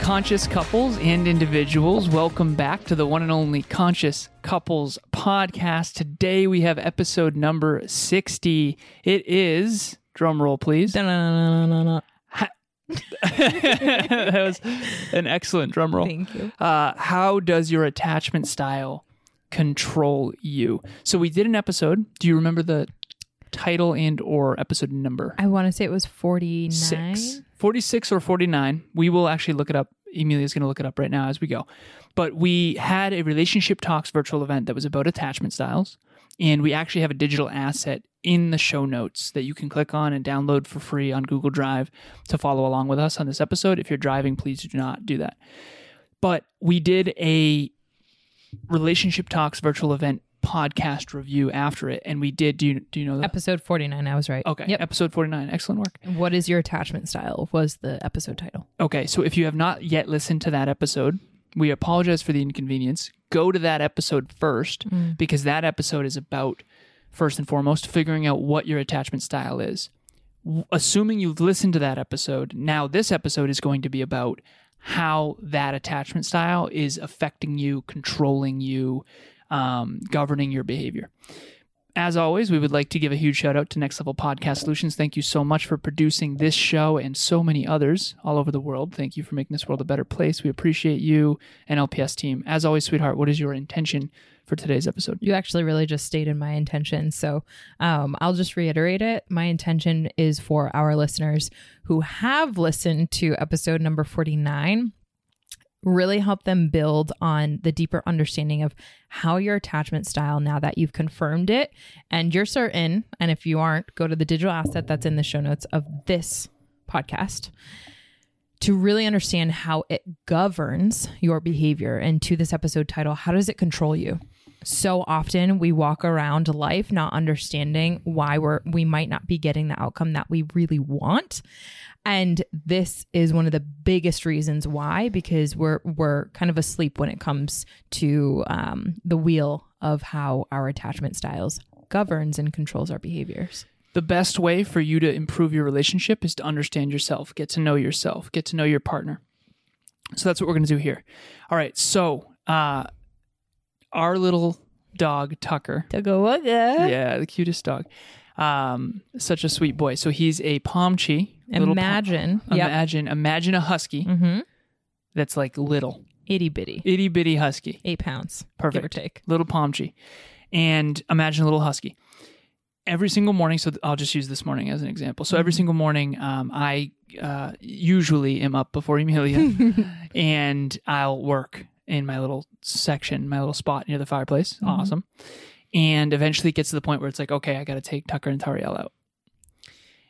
Conscious couples and individuals, welcome back to the one and only Conscious Couples podcast. Today we have episode number 60. It is, drum roll please. that was an excellent drum roll. Thank you. Uh, how does your attachment style control you? So we did an episode. Do you remember the title and or episode number? I want to say it was 49. Six. 46 or 49. We will actually look it up. Emilia is going to look it up right now as we go. But we had a relationship talks virtual event that was about attachment styles. And we actually have a digital asset in the show notes that you can click on and download for free on Google Drive to follow along with us on this episode. If you're driving, please do not do that. But we did a relationship talks virtual event podcast review after it. And we did, do you, do you know that? Episode 49. I was right. Okay. Yep. Episode 49. Excellent work. What is your attachment style? Was the episode title. Okay, so if you have not yet listened to that episode, we apologize for the inconvenience. Go to that episode first mm. because that episode is about, first and foremost, figuring out what your attachment style is. Assuming you've listened to that episode, now this episode is going to be about how that attachment style is affecting you, controlling you, um, governing your behavior. As always, we would like to give a huge shout out to Next Level Podcast Solutions. Thank you so much for producing this show and so many others all over the world. Thank you for making this world a better place. We appreciate you NLPS team. As always, sweetheart, what is your intention for today's episode? You actually really just stated my intention. So um, I'll just reiterate it. My intention is for our listeners who have listened to episode number 49 really help them build on the deeper understanding of how your attachment style now that you've confirmed it. And you're certain and if you aren't go to the digital asset that's in the show notes of this podcast to really understand how it governs your behavior. And to this episode title how does it control you so often we walk around life not understanding why we're we might not be getting the outcome that we really want and this is one of the biggest reasons why because we're we're kind of asleep when it comes to um, the wheel of how our attachment styles governs and controls our behaviors The best way for you to improve your relationship is to understand yourself, get to know yourself, get to know your partner. So that's what we're going to do here. All right. So, uh, our little dog, Tucker, what yeah the cutest dog. Um, such a sweet boy. So he's a Pomchi. little pom- imagine yep imagine, imagine a husky mm-hmm. that's like little, itty bitty itty bitty husky, eight pounds Perfect. give or take little Pomchi, and imagine a little husky. Every single morning, so I'll just use this morning as an example. So every Mm-hmm. single morning, um, I uh, usually am up before Emilia, and I'll work in my little section, my little spot near the fireplace. Mm-hmm. Awesome. And eventually it gets to the point where it's like, okay, I got to take Tucker and Tariel out.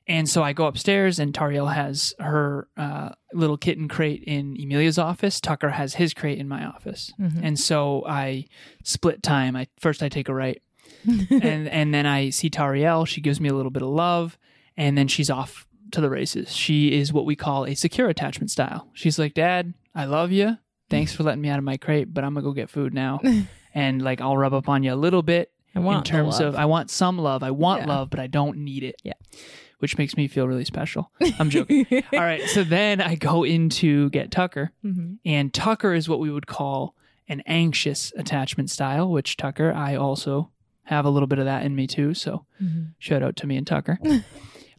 And so I go upstairs, and Tariel has her uh, little kitten crate in Emilia's office. Tucker has his crate in my office. Mhm. And so I split time. I first I take a right, and and then I see Tariel. She gives me a little bit of love, and then she's off to the races. She is what we call a secure attachment style. She's like, Dad, I love you. Thanks for letting me out of my crate, but I'm gonna go get food now. and like I'll rub up on you a little bit I want in terms of I want some love. I want Yeah. love, but I don't need it. Yeah. Which makes me feel really special. I'm joking. All right. So then I go in to get Tucker, Mhm. and Tucker is what we would call an anxious attachment style, which Tucker, I also have a little bit of that in me too. So Mhm. shout out to me and Tucker.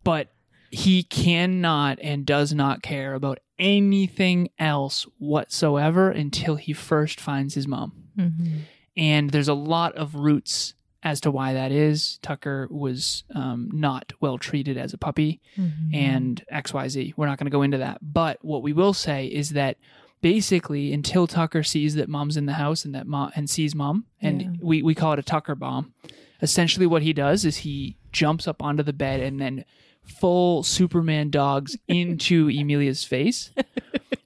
but he cannot and does not care about anything else whatsoever until he first finds his mom Mhm. and there's a lot of roots as to why that is. Tucker was um, not well treated as a puppy, Mm-hmm. and XYZ. We're not going to go into that. But what we will say is that basically until Tucker sees that mom's in the house and that mom and sees mom, and Yeah. we, we call it a Tucker bomb. Essentially what he does is he jumps up onto the bed and then full Superman dogs into Emilia's face,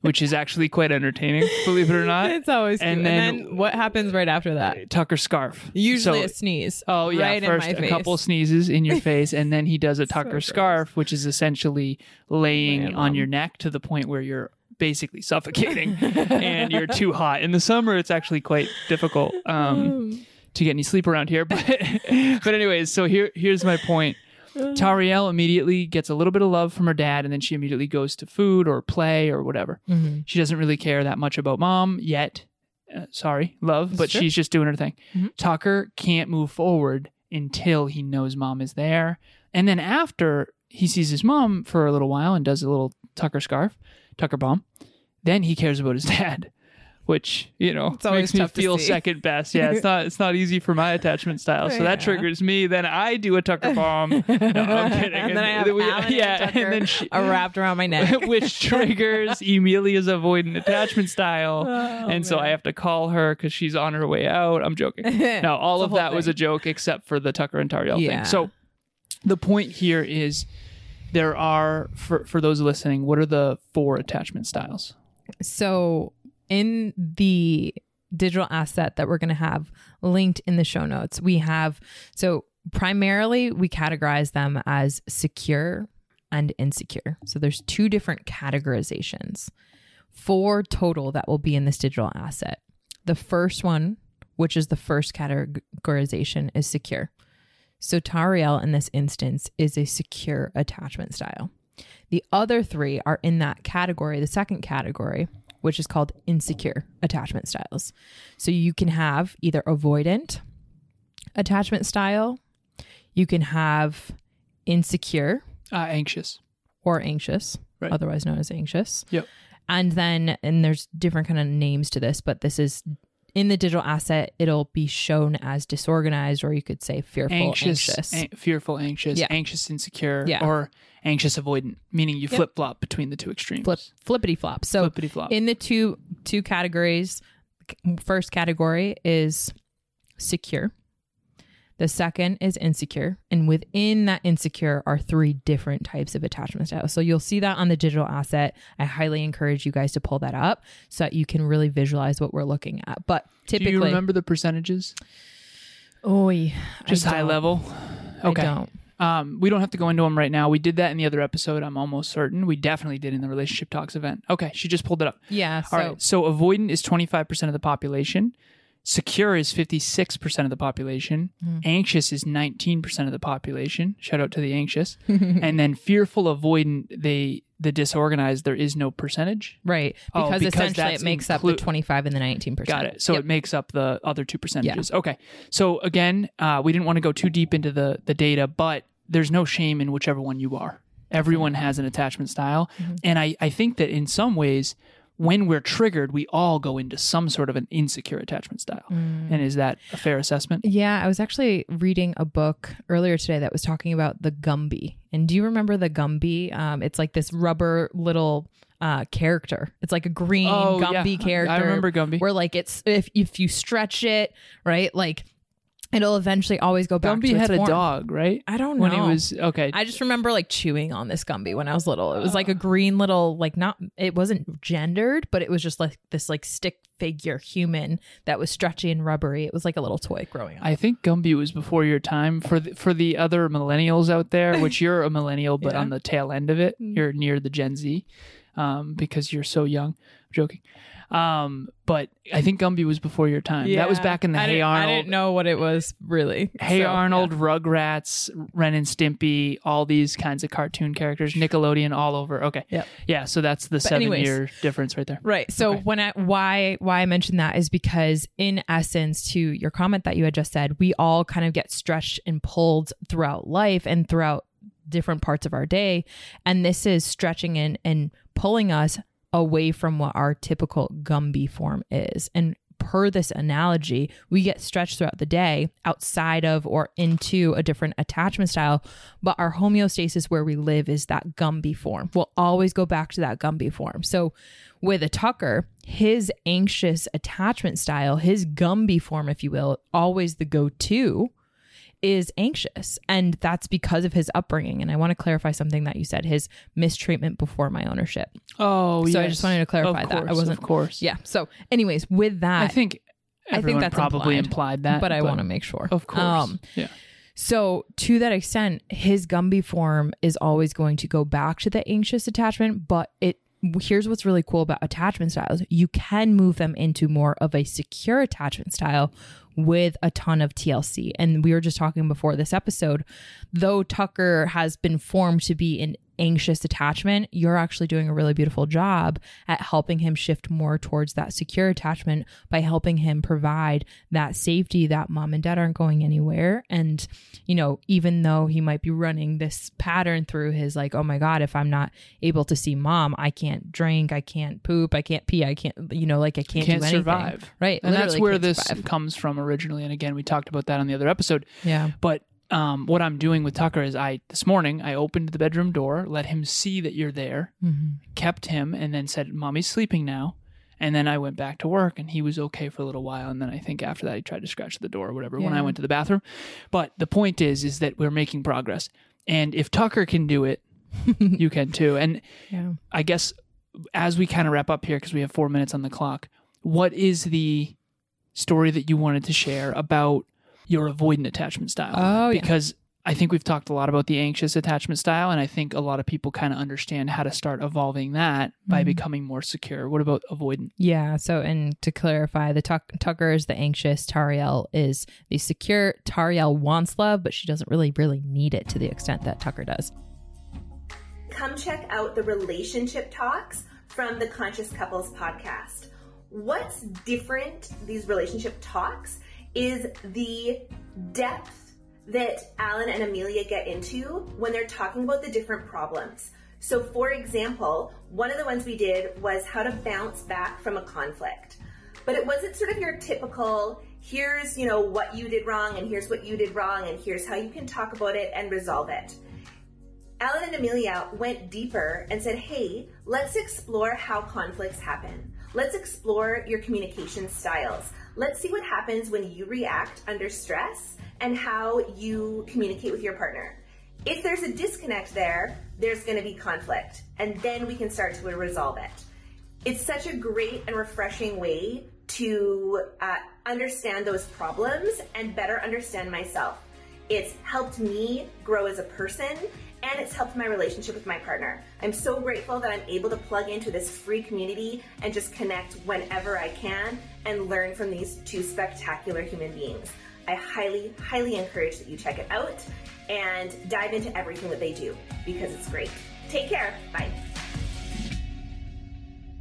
which is actually quite entertaining, believe it or not. It's always And then- and then what happens right after that? Tucker scarf. Usually So- a sneeze. Oh yeah, right first in my a face. couple sneezes in your face, and then he does a Tucker gross. scarf, which is essentially laying Man, on Mom. your neck to the point where you're basically suffocating and you're too hot. In the summer, it's actually quite difficult um, to get any sleep around here. But but anyways, so here here's my point. Tariel immediately gets a little bit of love from her dad, and then she immediately goes to food or play or whatever. Mhm. She doesn't really care that much about mom yet. Uh, sorry, love, but she's just doing her thing. Mhm. Tucker can't move forward until he knows mom is there. And then after he sees his mom for a little while and does a little Tucker scarf, Tucker bomb, then he cares about his dad. Which you know It's makes me feel second best. Yeah, it's not it's not easy for my attachment style, so that triggers me. Then I do a Tucker bomb. No, I'm kidding. and then I have we- Alan yeah, and, Tucker and then she, wrapped around my neck. which triggers Emilia's avoidant attachment style. Oh, and so I have to call her because she's on her way out. I'm joking. No, all of that was a joke except for the Tucker and Tariel Yeah. thing. So the point here is there are, for, for those listening, what are the four attachment styles? So, in the digital asset that we're going to have linked in the show notes, we have so primarily we categorize them as secure and insecure. So, there's two different categorizations. Four total that will be in this digital asset. The first one, which is the first categorization, is secure. So, Tariel in this instance is a secure attachment style. The other three are in that category, the second category, which is called insecure attachment styles. So you can have either avoidant attachment style, you can have insecure Uh, anxious. or anxious, Right. otherwise known as anxious. Yep. And then and there's different kind of names to this, but this is in the digital asset, it'll be shown as disorganized, or you could say fearful, Anxious, anxious. an- fearful, anxious, Yeah. anxious, insecure, Yeah. or anxious avoidant, meaning you Yep. flip flop between the two extremes. flip flippity flop. So Flippity flop. in the two two categories first category is secure the second is insecure and within that insecure are three different types of attachment styles so you'll see that on the digital asset i highly encourage you guys to pull that up so that you can really visualize what we're looking at but typically Do you remember the percentages? oh I Just high don't. level. Okay. i don't Um, we don't have to go into them right now. We did that in the other episode. I'm almost certain. We definitely did in the relationship talks event. Okay, she just pulled it up. yeah so All right. So avoidant is 25% of the population. Secure is 56% of the population. Hmm. Anxious is 19% of the population. Shout out to the anxious. and then fearful avoidant, they the disorganized, there is no percentage. right Oh, because, because essentially it makes inclu- up the 25 and the 19% Got it. So Yep. it makes up the other two percentages. Okay. So again, uh, we didn't want to go too deep into the the data, but there's no shame in whichever one you are. Everyone has an attachment style, Mm-hmm. and I I think that in some ways. When we're triggered, we all go into some sort of an insecure attachment style. Mm. And is that a fair assessment? Yeah, I was actually reading a book earlier today that was talking about the Gumby. And do you remember the Gumby? Um, it's like this rubber little uh, character. It's like a green Oh, yeah. Gumby character. I remember Gumby. Where like it's if if you stretch it right, like it'll eventually always go back. Gumby to its had a form. dog, right? I don't know. When he was okay. I just remember like chewing on this Gumby when I was little. It was like a green little like not it wasn't gendered, but it was just like this like stick figure human that was stretchy and rubbery. It was like a little toy growing up. I think Gumby was before your time. For the, for the other millennials out there, which you're a millennial, but Yeah. on the tail end of it, mm. you're near the Gen Z, um, because you're so young. I'm joking. Um, but I think Gumby was before your time. That was back in the I Hey didn't- I Arnold, didn't know what it was really. Hey So, Arnold, Rugrats, Ren and Stimpy, all these kinds of cartoon characters, Nickelodeon, all over. Okay, Yep. yeah. So that's the seven anyways. year difference right there. Right. So Okay. when I why why I mentioned that is because in essence to your comment that you had just said, we all kind of get stretched and pulled throughout life and throughout different parts of our day. And this is stretching and and pulling us away from what our typical Gumby form is. And per this analogy, we get stretched throughout the day outside of or into a different attachment style, but our homeostasis where we live is that Gumby form. We'll always go back to that Gumby form. So with a Tucker, his anxious attachment style, his Gumby form, if you will, always the go to is anxious. And that's because of his upbringing. And I want to clarify something that you said his mistreatment before my ownership. Oh, So yes. I just wanted to clarify Of that. I wasn't- Of course. Yeah. So, anyways, with that, I think I think that's probably implied, implied, that, but I want to make sure. Of course. Um, yeah. so, to that extent, his Gumby form is always going to go back to the anxious attachment, but it here's what's really cool about attachment styles. You can move them into more of a secure attachment style with a ton of TLC. And we were just talking before this episode, though Tucker has been formed to be an anxious attachment, you're actually doing a really beautiful job at helping him shift more towards that secure attachment by helping him provide that safety that mom and dad aren't going anywhere. And, you know, even though he might be running this pattern through his, like, oh my God, if I'm not able to see mom, I can't drink, I can't poop, I can't pee, I can't, you know, like I can't, Can't do anything. survive. Right. And that's where this survive. comes from originally. And again, we talked about that on the other episode. Yeah. But um, what I'm doing with Tucker is I this morning I opened the bedroom door, let him see that you're there, Mhm. kept him, and then said, "Mommy's sleeping now." And then I went back to work, and he was okay for a little while. And then I think after that, he tried to scratch the door or whatever when I went to the bathroom. But the point is, is that we're making progress. And if Tucker can do it, you can too. And Yeah. I guess as we kind of wrap up here, because we have four minutes on the clock, what is the story that you wanted to share about your avoidant attachment style? Oh, yeah. because I think we've talked a lot about the anxious attachment style, and I think a lot of people kind of understand how to start evolving that by Mhm. becoming more secure. What about avoidant? Yeah. So, and to clarify, the tuck- Tucker is the anxious. Tariel is the secure. Tariel wants love, but she doesn't really, really need it to the extent that Tucker does. come check out the relationship talks from the Conscious Couples podcast. What's different, these relationship talks, is the depth that Alan and Emilia get into when they're talking about the different problems. So, for example, one of the ones we did was how to bounce back from a conflict. But it wasn't sort of your typical, here's, you know, what you did wrong and here's what you did wrong and here's how you can talk about it and resolve it. Alan and Emilia went deeper and said, hey, let's explore how conflicts happen. Let's explore your communication styles. Let's see what happens when you react under stress and how you communicate with your partner. If there's a disconnect there, there's going to be conflict, and then we can start to resolve it. It's such a great and refreshing way to uh, understand those problems and better understand myself. It's helped me grow as a person and it's helped my relationship with my partner. I'm so grateful that I'm able to plug into this free community and just connect whenever I can and learn from these two spectacular human beings. I highly, highly encourage that you check it out and dive into everything that they do because it's great. Take care. Bye.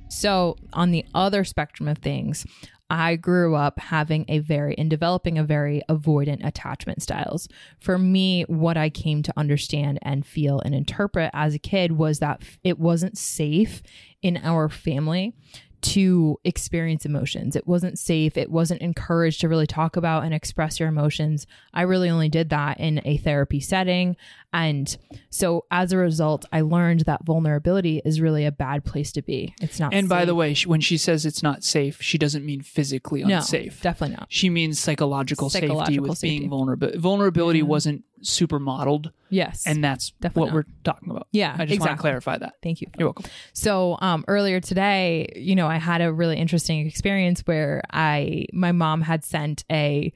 So, on the other spectrum of things, I grew up having a very and developing a very avoidant attachment styles. For me, what I came to understand and feel and interpret as a kid was that it wasn't safe in our family to experience emotions. It wasn't safe. It wasn't encouraged to really talk about and express your emotions. I really only did that in a therapy setting. And so as a result, I learned that vulnerability is really a bad place to be. It's not And by the way, when she says it's not safe, she doesn't mean physically unsafe. no, definitely not. She means psychological, safety with safety. being vulnerable. Vulnerability wasn't super modeled, Yes. and that's Definitely what not. we're talking about. Yeah, I just want to clarify that. Thank you. You're welcome. So um, earlier today, you know, I had a really interesting experience where I my mom had sent a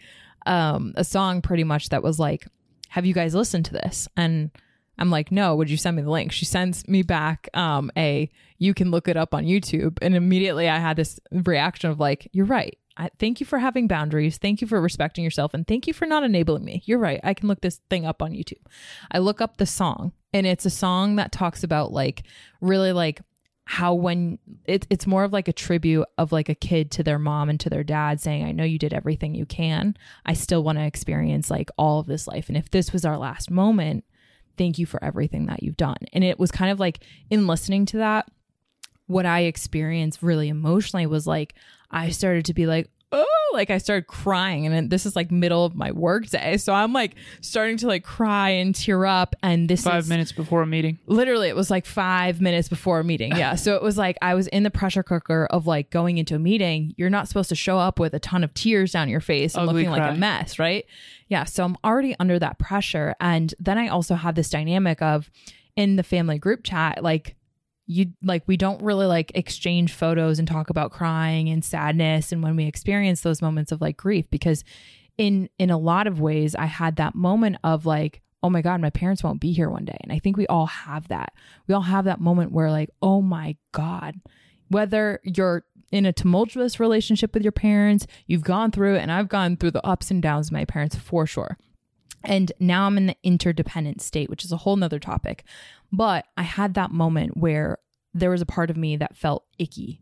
um, a song pretty much that was like, "Have you guys listened to this?" And I'm like, "No." Would you send me the link? She sends me back um, a you can look it up on YouTube, and immediately I had this reaction of like, "You're right." I, thank you for having boundaries. Thank you for respecting yourself. And thank you for not enabling me. You're right. I can look this thing up on YouTube. I look up the song, and it's a song that talks about like really like how when it, it's more of like a tribute of like a kid to their mom and to their dad saying i know you did everything you can i still want to experience like all of this life and if this was our last moment thank you for everything that you've done and it was kind of like in listening to that what i experienced really emotionally was like i started to be like oh like I started crying and this is like middle of my work day. So I'm like starting to like cry and tear up and this Five minutes before a meeting. literally it was like five minutes before a meeting yeah so it was like i was in the pressure cooker of like going into a meeting you're not supposed to show up with a ton of tears down your face and Ugly looking like a mess right yeah so i'm already under that pressure and then i also had this dynamic of in the family group chat like you like we don't really like exchange photos and talk about crying and sadness and when we experience those moments of like grief because in in a lot of ways i had that moment of like oh my god my parents won't be here one day. And i think we all have that. We all have that moment where like oh my god whether you're in a tumultuous relationship with your parents you've gone through it and i've gone through the ups and downs of my parents for sure and now I'm in the interdependent state, which is a whole nother topic. But I had that moment where there was a part of me that felt icky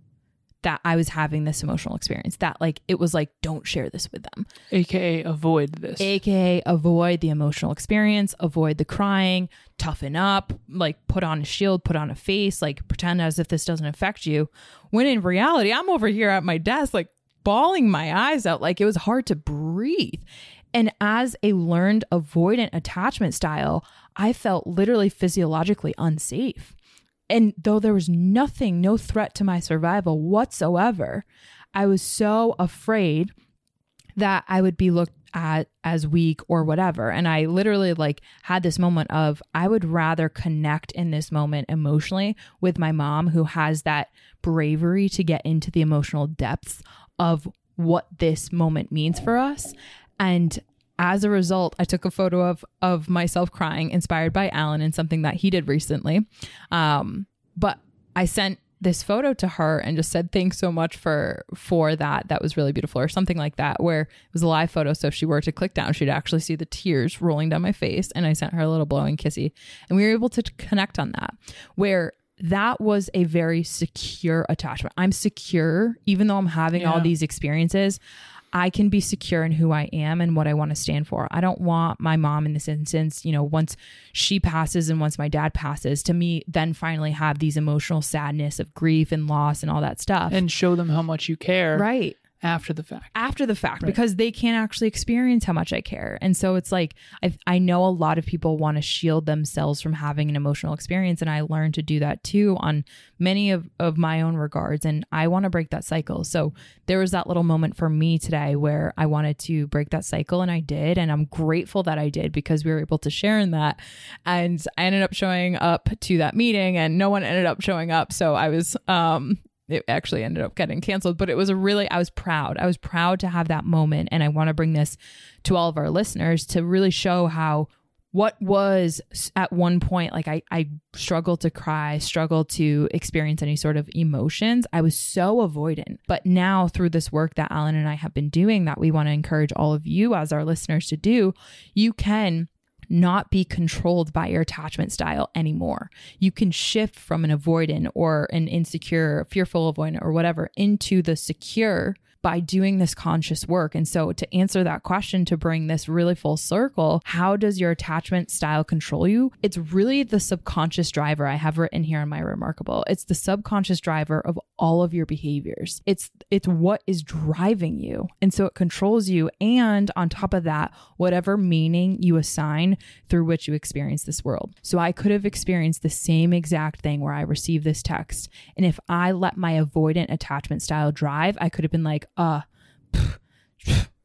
that I was having this emotional experience, that like it was like, don't share this with them. AKA avoid this. AKA avoid the emotional experience, avoid the crying, toughen up, like put on a shield, put on a face, like pretend as if this doesn't affect you. When in reality, I'm over here at my desk, like bawling my eyes out, like it was hard to breathe. And as a learned avoidant attachment style, I felt literally physiologically unsafe. And though there was nothing, no threat to my survival whatsoever, I was so afraid that I would be looked at as weak or whatever. And I literally like had this moment of I would rather connect in this moment emotionally with my mom who has that bravery to get into the emotional depths of what this moment means for us. And as a result, I took a photo of of myself crying, inspired by Alan and something that he did recently. Um, but I sent this photo to her and just said thanks so much for for that. That was really beautiful or something like that where it was a live photo. So if she were to click down she'd actually see the tears rolling down my face. And i sent her a little blowing kissy. And we were able to connect on that where that was a very secure attachment. I'm secure even though i'm having all these experiences I can be secure in who I am and what I want to stand for. I don't want my mom in this instance, you know, once she passes and once my dad passes, to me, then finally have these emotional sadness of grief and loss and all that stuff. and show them how much you care right after the fact. after the fact because they can't actually experience how much I care. And so it's like I I know a lot of people want to shield themselves from having an emotional experience and I learned to do that too on many of of my own regards and I want to break that cycle. So there was that little moment for me today where I wanted to break that cycle and I did and I'm grateful that I did because we were able to share in that and I ended up showing up to that meeting and no one ended up showing up so I was um it actually ended up getting canceled but it was a really i was proud. I was proud to have that moment and i want to bring this to all of our listeners to really show how what was at one point like i i struggled to cry struggled to experience any sort of emotions. I was so avoidant. But now through this work that alan and i have been doing that we want to encourage all of you as our listeners to do you can not be controlled by your attachment style anymore. You can shift from an avoidant or an insecure, fearful avoidant or whatever into the secure by doing this conscious work. And so, to answer that question, to bring this really full circle, how does your attachment style control you? It's really the subconscious driver I have written here in my remarkable. It's the subconscious driver of all of your behaviors. It's it's what is driving you. And so it controls you and on top of that, whatever meaning you assign through which you experience this world. So I could have experienced the same exact thing where I received this text and if I let my avoidant attachment style drive, I could have been like, uh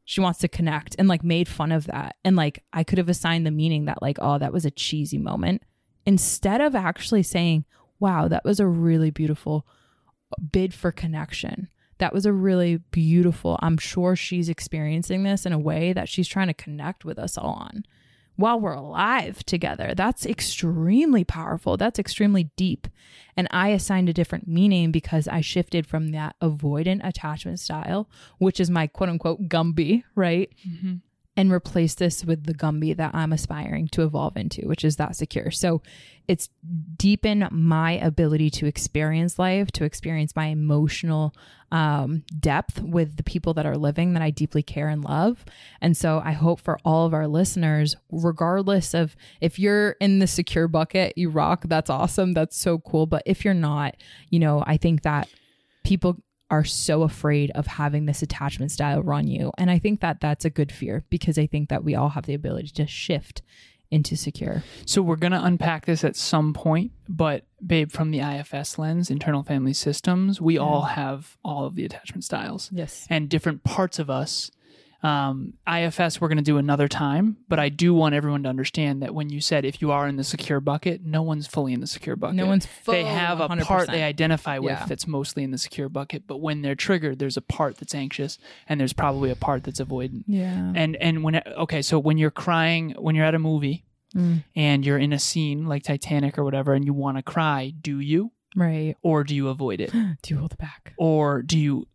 she wants to connect and like made fun of that. And like I could have assigned the meaning that like, oh, that was a cheesy moment instead of actually saying, wow, that was a really beautiful bid for connection. That was a really beautiful. I'm sure she's experiencing this in a way that she's trying to connect with us all on while we're alive together. That's extremely powerful. That's extremely deep. And I assigned a different meaning because I shifted from that avoidant attachment style, which is my quote unquote Gumby, right? Mm-hmm. And replace this with the Gumby that I'm aspiring to evolve into, which is that secure. So it's deepen my ability to experience life, to experience my emotional um, depth with the people that are living that I deeply care and love. And so I hope for all of our listeners, regardless of if you're in the secure bucket, you rock, that's awesome. That's so cool. But if you're not, you know, I think that people are so afraid of having this attachment style run you. And I think that that's a good fear because I think that we all have the ability to shift into secure. So we're going to unpack this at some point, but babe, from the IFS lens, internal family systems, we all have all of the attachment styles Yes. and different parts of us. Um, IFS, we're going to do another time, but I do want everyone to understand that when you said if you are in the secure bucket, no one's fully in the secure bucket. No one's full They have a part 100%. they identify with Yeah. that's mostly in the secure bucket, but when they're triggered, there's a part that's anxious and there's probably a part that's avoidant. Yeah. And and when okay, so when you're crying, when you're at a movie Mm. and you're in a scene like Titanic or whatever, and you want to cry, do you Right. or do you avoid it, Do you hold it back? or do you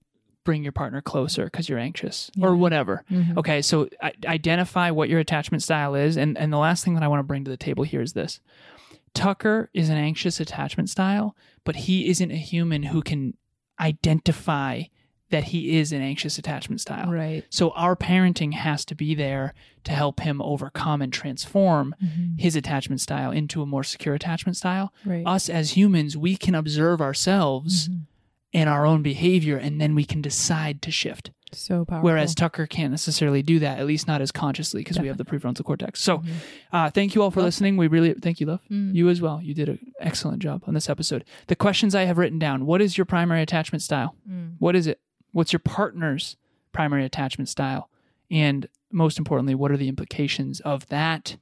bring your partner closer because you're anxious or Yeah. whatever? Mhm. Okay, so I, identify what your attachment style is, and and the last thing that I want to bring to the table here is this: Tucker is an anxious attachment style, but he isn't a human who can identify that he is an anxious attachment style. Right. So our parenting has to be there to help him overcome and transform Mhm. his attachment style into a more secure attachment style. Right. Us as humans, we can observe ourselves Mhm. And our own behavior and then we can decide to shift. So powerful. Whereas Tucker can't necessarily do that, at least not as consciously because we have the prefrontal cortex. So, Mhm. uh, thank you all for Love. listening. We really thank you, love. Mm. You as well. You did an excellent job on this episode. The questions I have written down what is your primary attachment style? Mm. What is it? What's your partner's primary attachment style? And most importantly, what are the implications of that?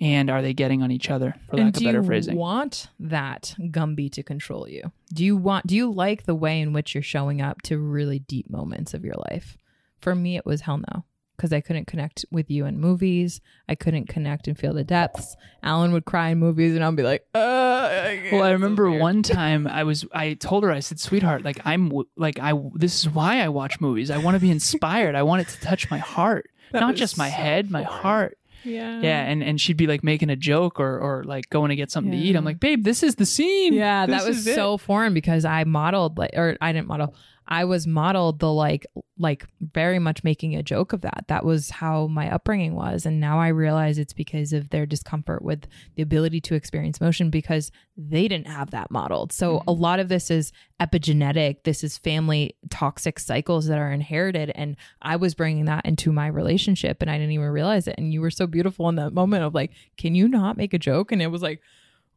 And are they getting on each other, for and lack do of better you phrasing? want that Gumby to control you? Do you want? Do you like the way in which you're showing up to really deep moments of your life? For me, it was hell no, because I couldn't connect with you in movies. I couldn't connect and feel the depths. Alan would cry in movies, and I'd be like, uh, well, I remember one time I was I told her I said, "Sweetheart, like I'm like I this is why I watch movies. I want to be inspired. I want it to touch my heart, That not just my so head, my heart." Yeah, Yeah, and and she'd be like making a joke or or like going to get something to eat. I'm like, "Babe, this is the scene." Yeah, This that was is it." so foreign because I modeled like, or I didn't model. I was modeled the like, like very much making a joke of that. That was how my upbringing was, and now I realize it's because of their discomfort with the ability to experience motion because they didn't have that modeled. So mm-hmm. a lot of this is epigenetic. This is family toxic cycles that are inherited, and I was bringing that into my relationship, and I didn't even realize it. And you were so beautiful in that moment of like, can you not make a joke? And it was like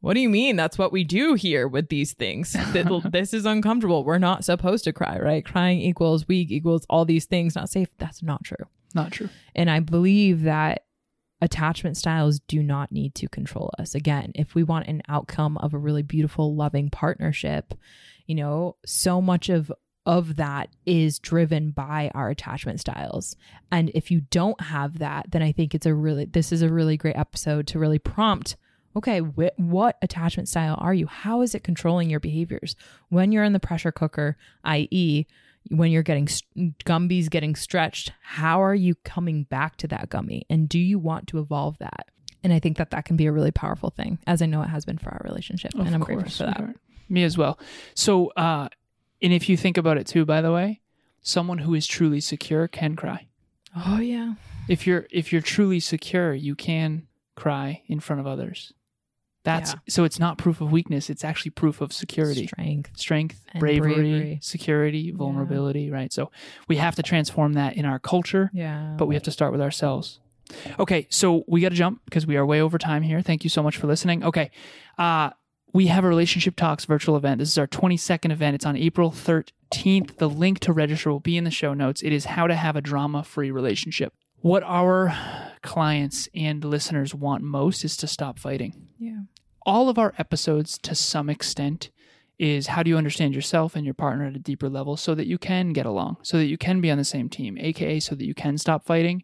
what do you mean? That's what we do here with these things. That- this is uncomfortable. We're not supposed to cry, right? Crying equals weak equals all these things, not safe. That's not true. Not true. And I believe that attachment styles do not need to control us. Again, if we want an outcome of a really beautiful, loving partnership, you know, so much of of that is driven by our attachment styles. And if you don't have that, then I think it's a really this is a really great episode to really prompt okay, wh- what attachment style are you? How is it controlling your behaviors? When you're in the pressure cooker, i.e., when you're getting st- Gumby's getting stretched, how are you coming back to that Gumby? And do you want to evolve that? And I think that that can be a really powerful thing, as I know it has been for our relationship. Of and I'm course, grateful for that. sweetheart. Me as well. So, uh, and if you think about it too, by the way, someone who is truly secure can cry. Oh, yeah. If you're if you're truly secure, you can cry in front of others. That's Yeah. so it's not proof of weakness, it's actually proof of security. Strength. Strength, bravery, bravery. security, vulnerability, right? So we have to transform that in our culture, Yeah. but we have to start with ourselves. Okay, so we got to jump because we are way over time here. Thank you so much for listening. Okay, uh, we have a Relationship Talks virtual event. This is our 22nd event. It's on April 13th. The link to register will be in the show notes. It is how to have a drama free relationship. What our clients and listeners want most is to stop fighting yeah. all of our episodes to some extent is how do you understand yourself and your partner at a deeper level so that you can get along, so that you can be on the same team, aka so that you can stop fighting.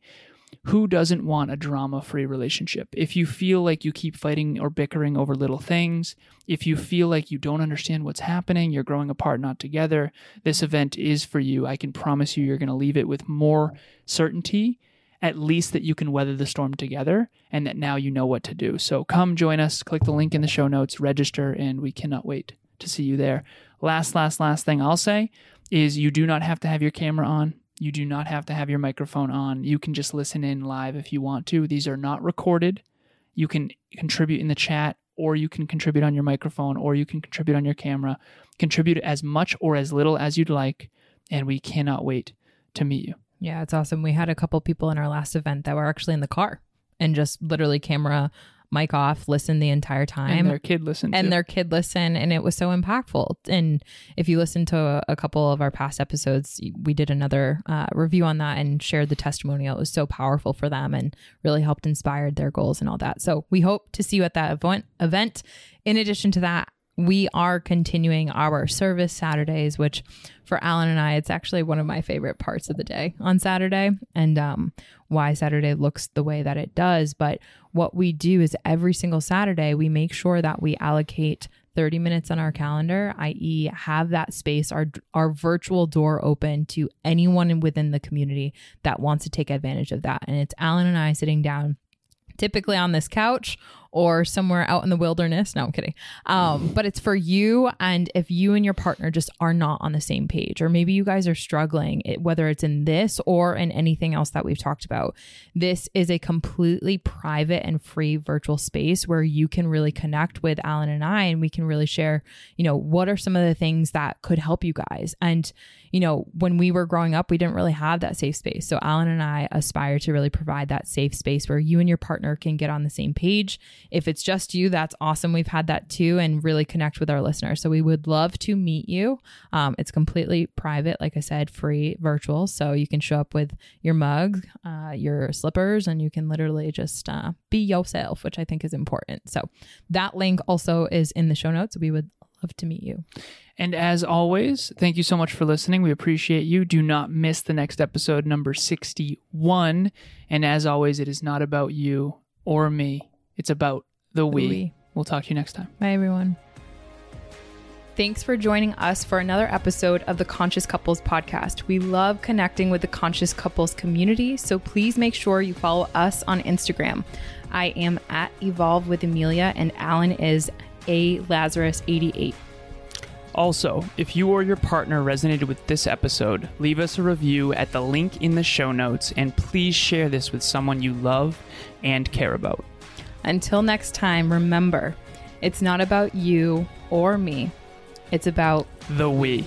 Who doesn't want a drama free relationship? If you feel like you keep fighting or bickering over little things, if you feel like you don't understand what's happening, you're growing apart, not together, this event is for you. I can promise you, you're going to leave it with more certainty at least that you can weather the storm together and that now you know what to do. So come join us, click the link in the show notes, register, and we cannot wait to see you there. Last, last, last thing I'll say is you do not have to have your camera on. You do not have to have your microphone on. You can just listen in live if you want to. These are not recorded. You can contribute in the chat or you can contribute on your microphone, or you can contribute on your camera. Contribute as much or as little as you'd like. And we cannot wait to meet you. Yeah, it's awesome. We had a couple people in our last event that were actually in the car and just literally camera mic off, listen the entire time. And their kid listened and too. their kid listen and it was so impactful and if you listen to a, a couple of our past episodes we did another uh, review on that and shared the testimonial it was so powerful for them and really helped inspire their goals and all that so we hope to see you at that event event in addition to that we are continuing our service Saturdays, which for Alan and I, it's actually one of my favorite parts of the day on Saturday and um, why Saturday looks the way that it does. But what we do is every single Saturday, we make sure that we allocate 30 minutes on our calendar, i.e., have that space, our, our virtual door open to anyone within the community that wants to take advantage of that. And it's Alan and I sitting down typically on this couch or somewhere out in the wilderness. No, I'm kidding. Um, but it's for you. And if you and your partner just are not on the same page, or maybe you guys are struggling, it, whether it's in this or in anything else that we've talked about, this is a completely private and free virtual space where you can really connect with Alan and I, and we can really share, you know, what are some of the things that could help you guys. And, you know, when we were growing up, we didn't really have that safe space. So Alan and I aspire to really provide that safe space where you and your partner can get on the same page if it's just you, that's awesome. We've had that too and really connect with our listeners. So we would love to meet you. Um, it's completely private, like I said, free virtual. So you can show up with your mug, uh, your slippers, and you can literally just uh, be yourself, which I think is important. So that link also is in the show notes. We would love to meet you. And as always, thank you so much for listening. We appreciate you. Do not miss the next episode, number 61. And as always, it is not about you or me. It's about the we. we. We'll talk to you next time. Bye, everyone. Thanks for joining us for another episode of the Conscious Couples podcast. We love connecting with the Conscious Couples community, so please make sure you follow us on Instagram. I am at Evolve with Emilia, and Alan is A Lazaros 88. Also, if you or your partner resonated with this episode, leave us a review at the link in the show notes, and please share this with someone you love and care about. Until next time, remember, it's not about you or me, it's about the we.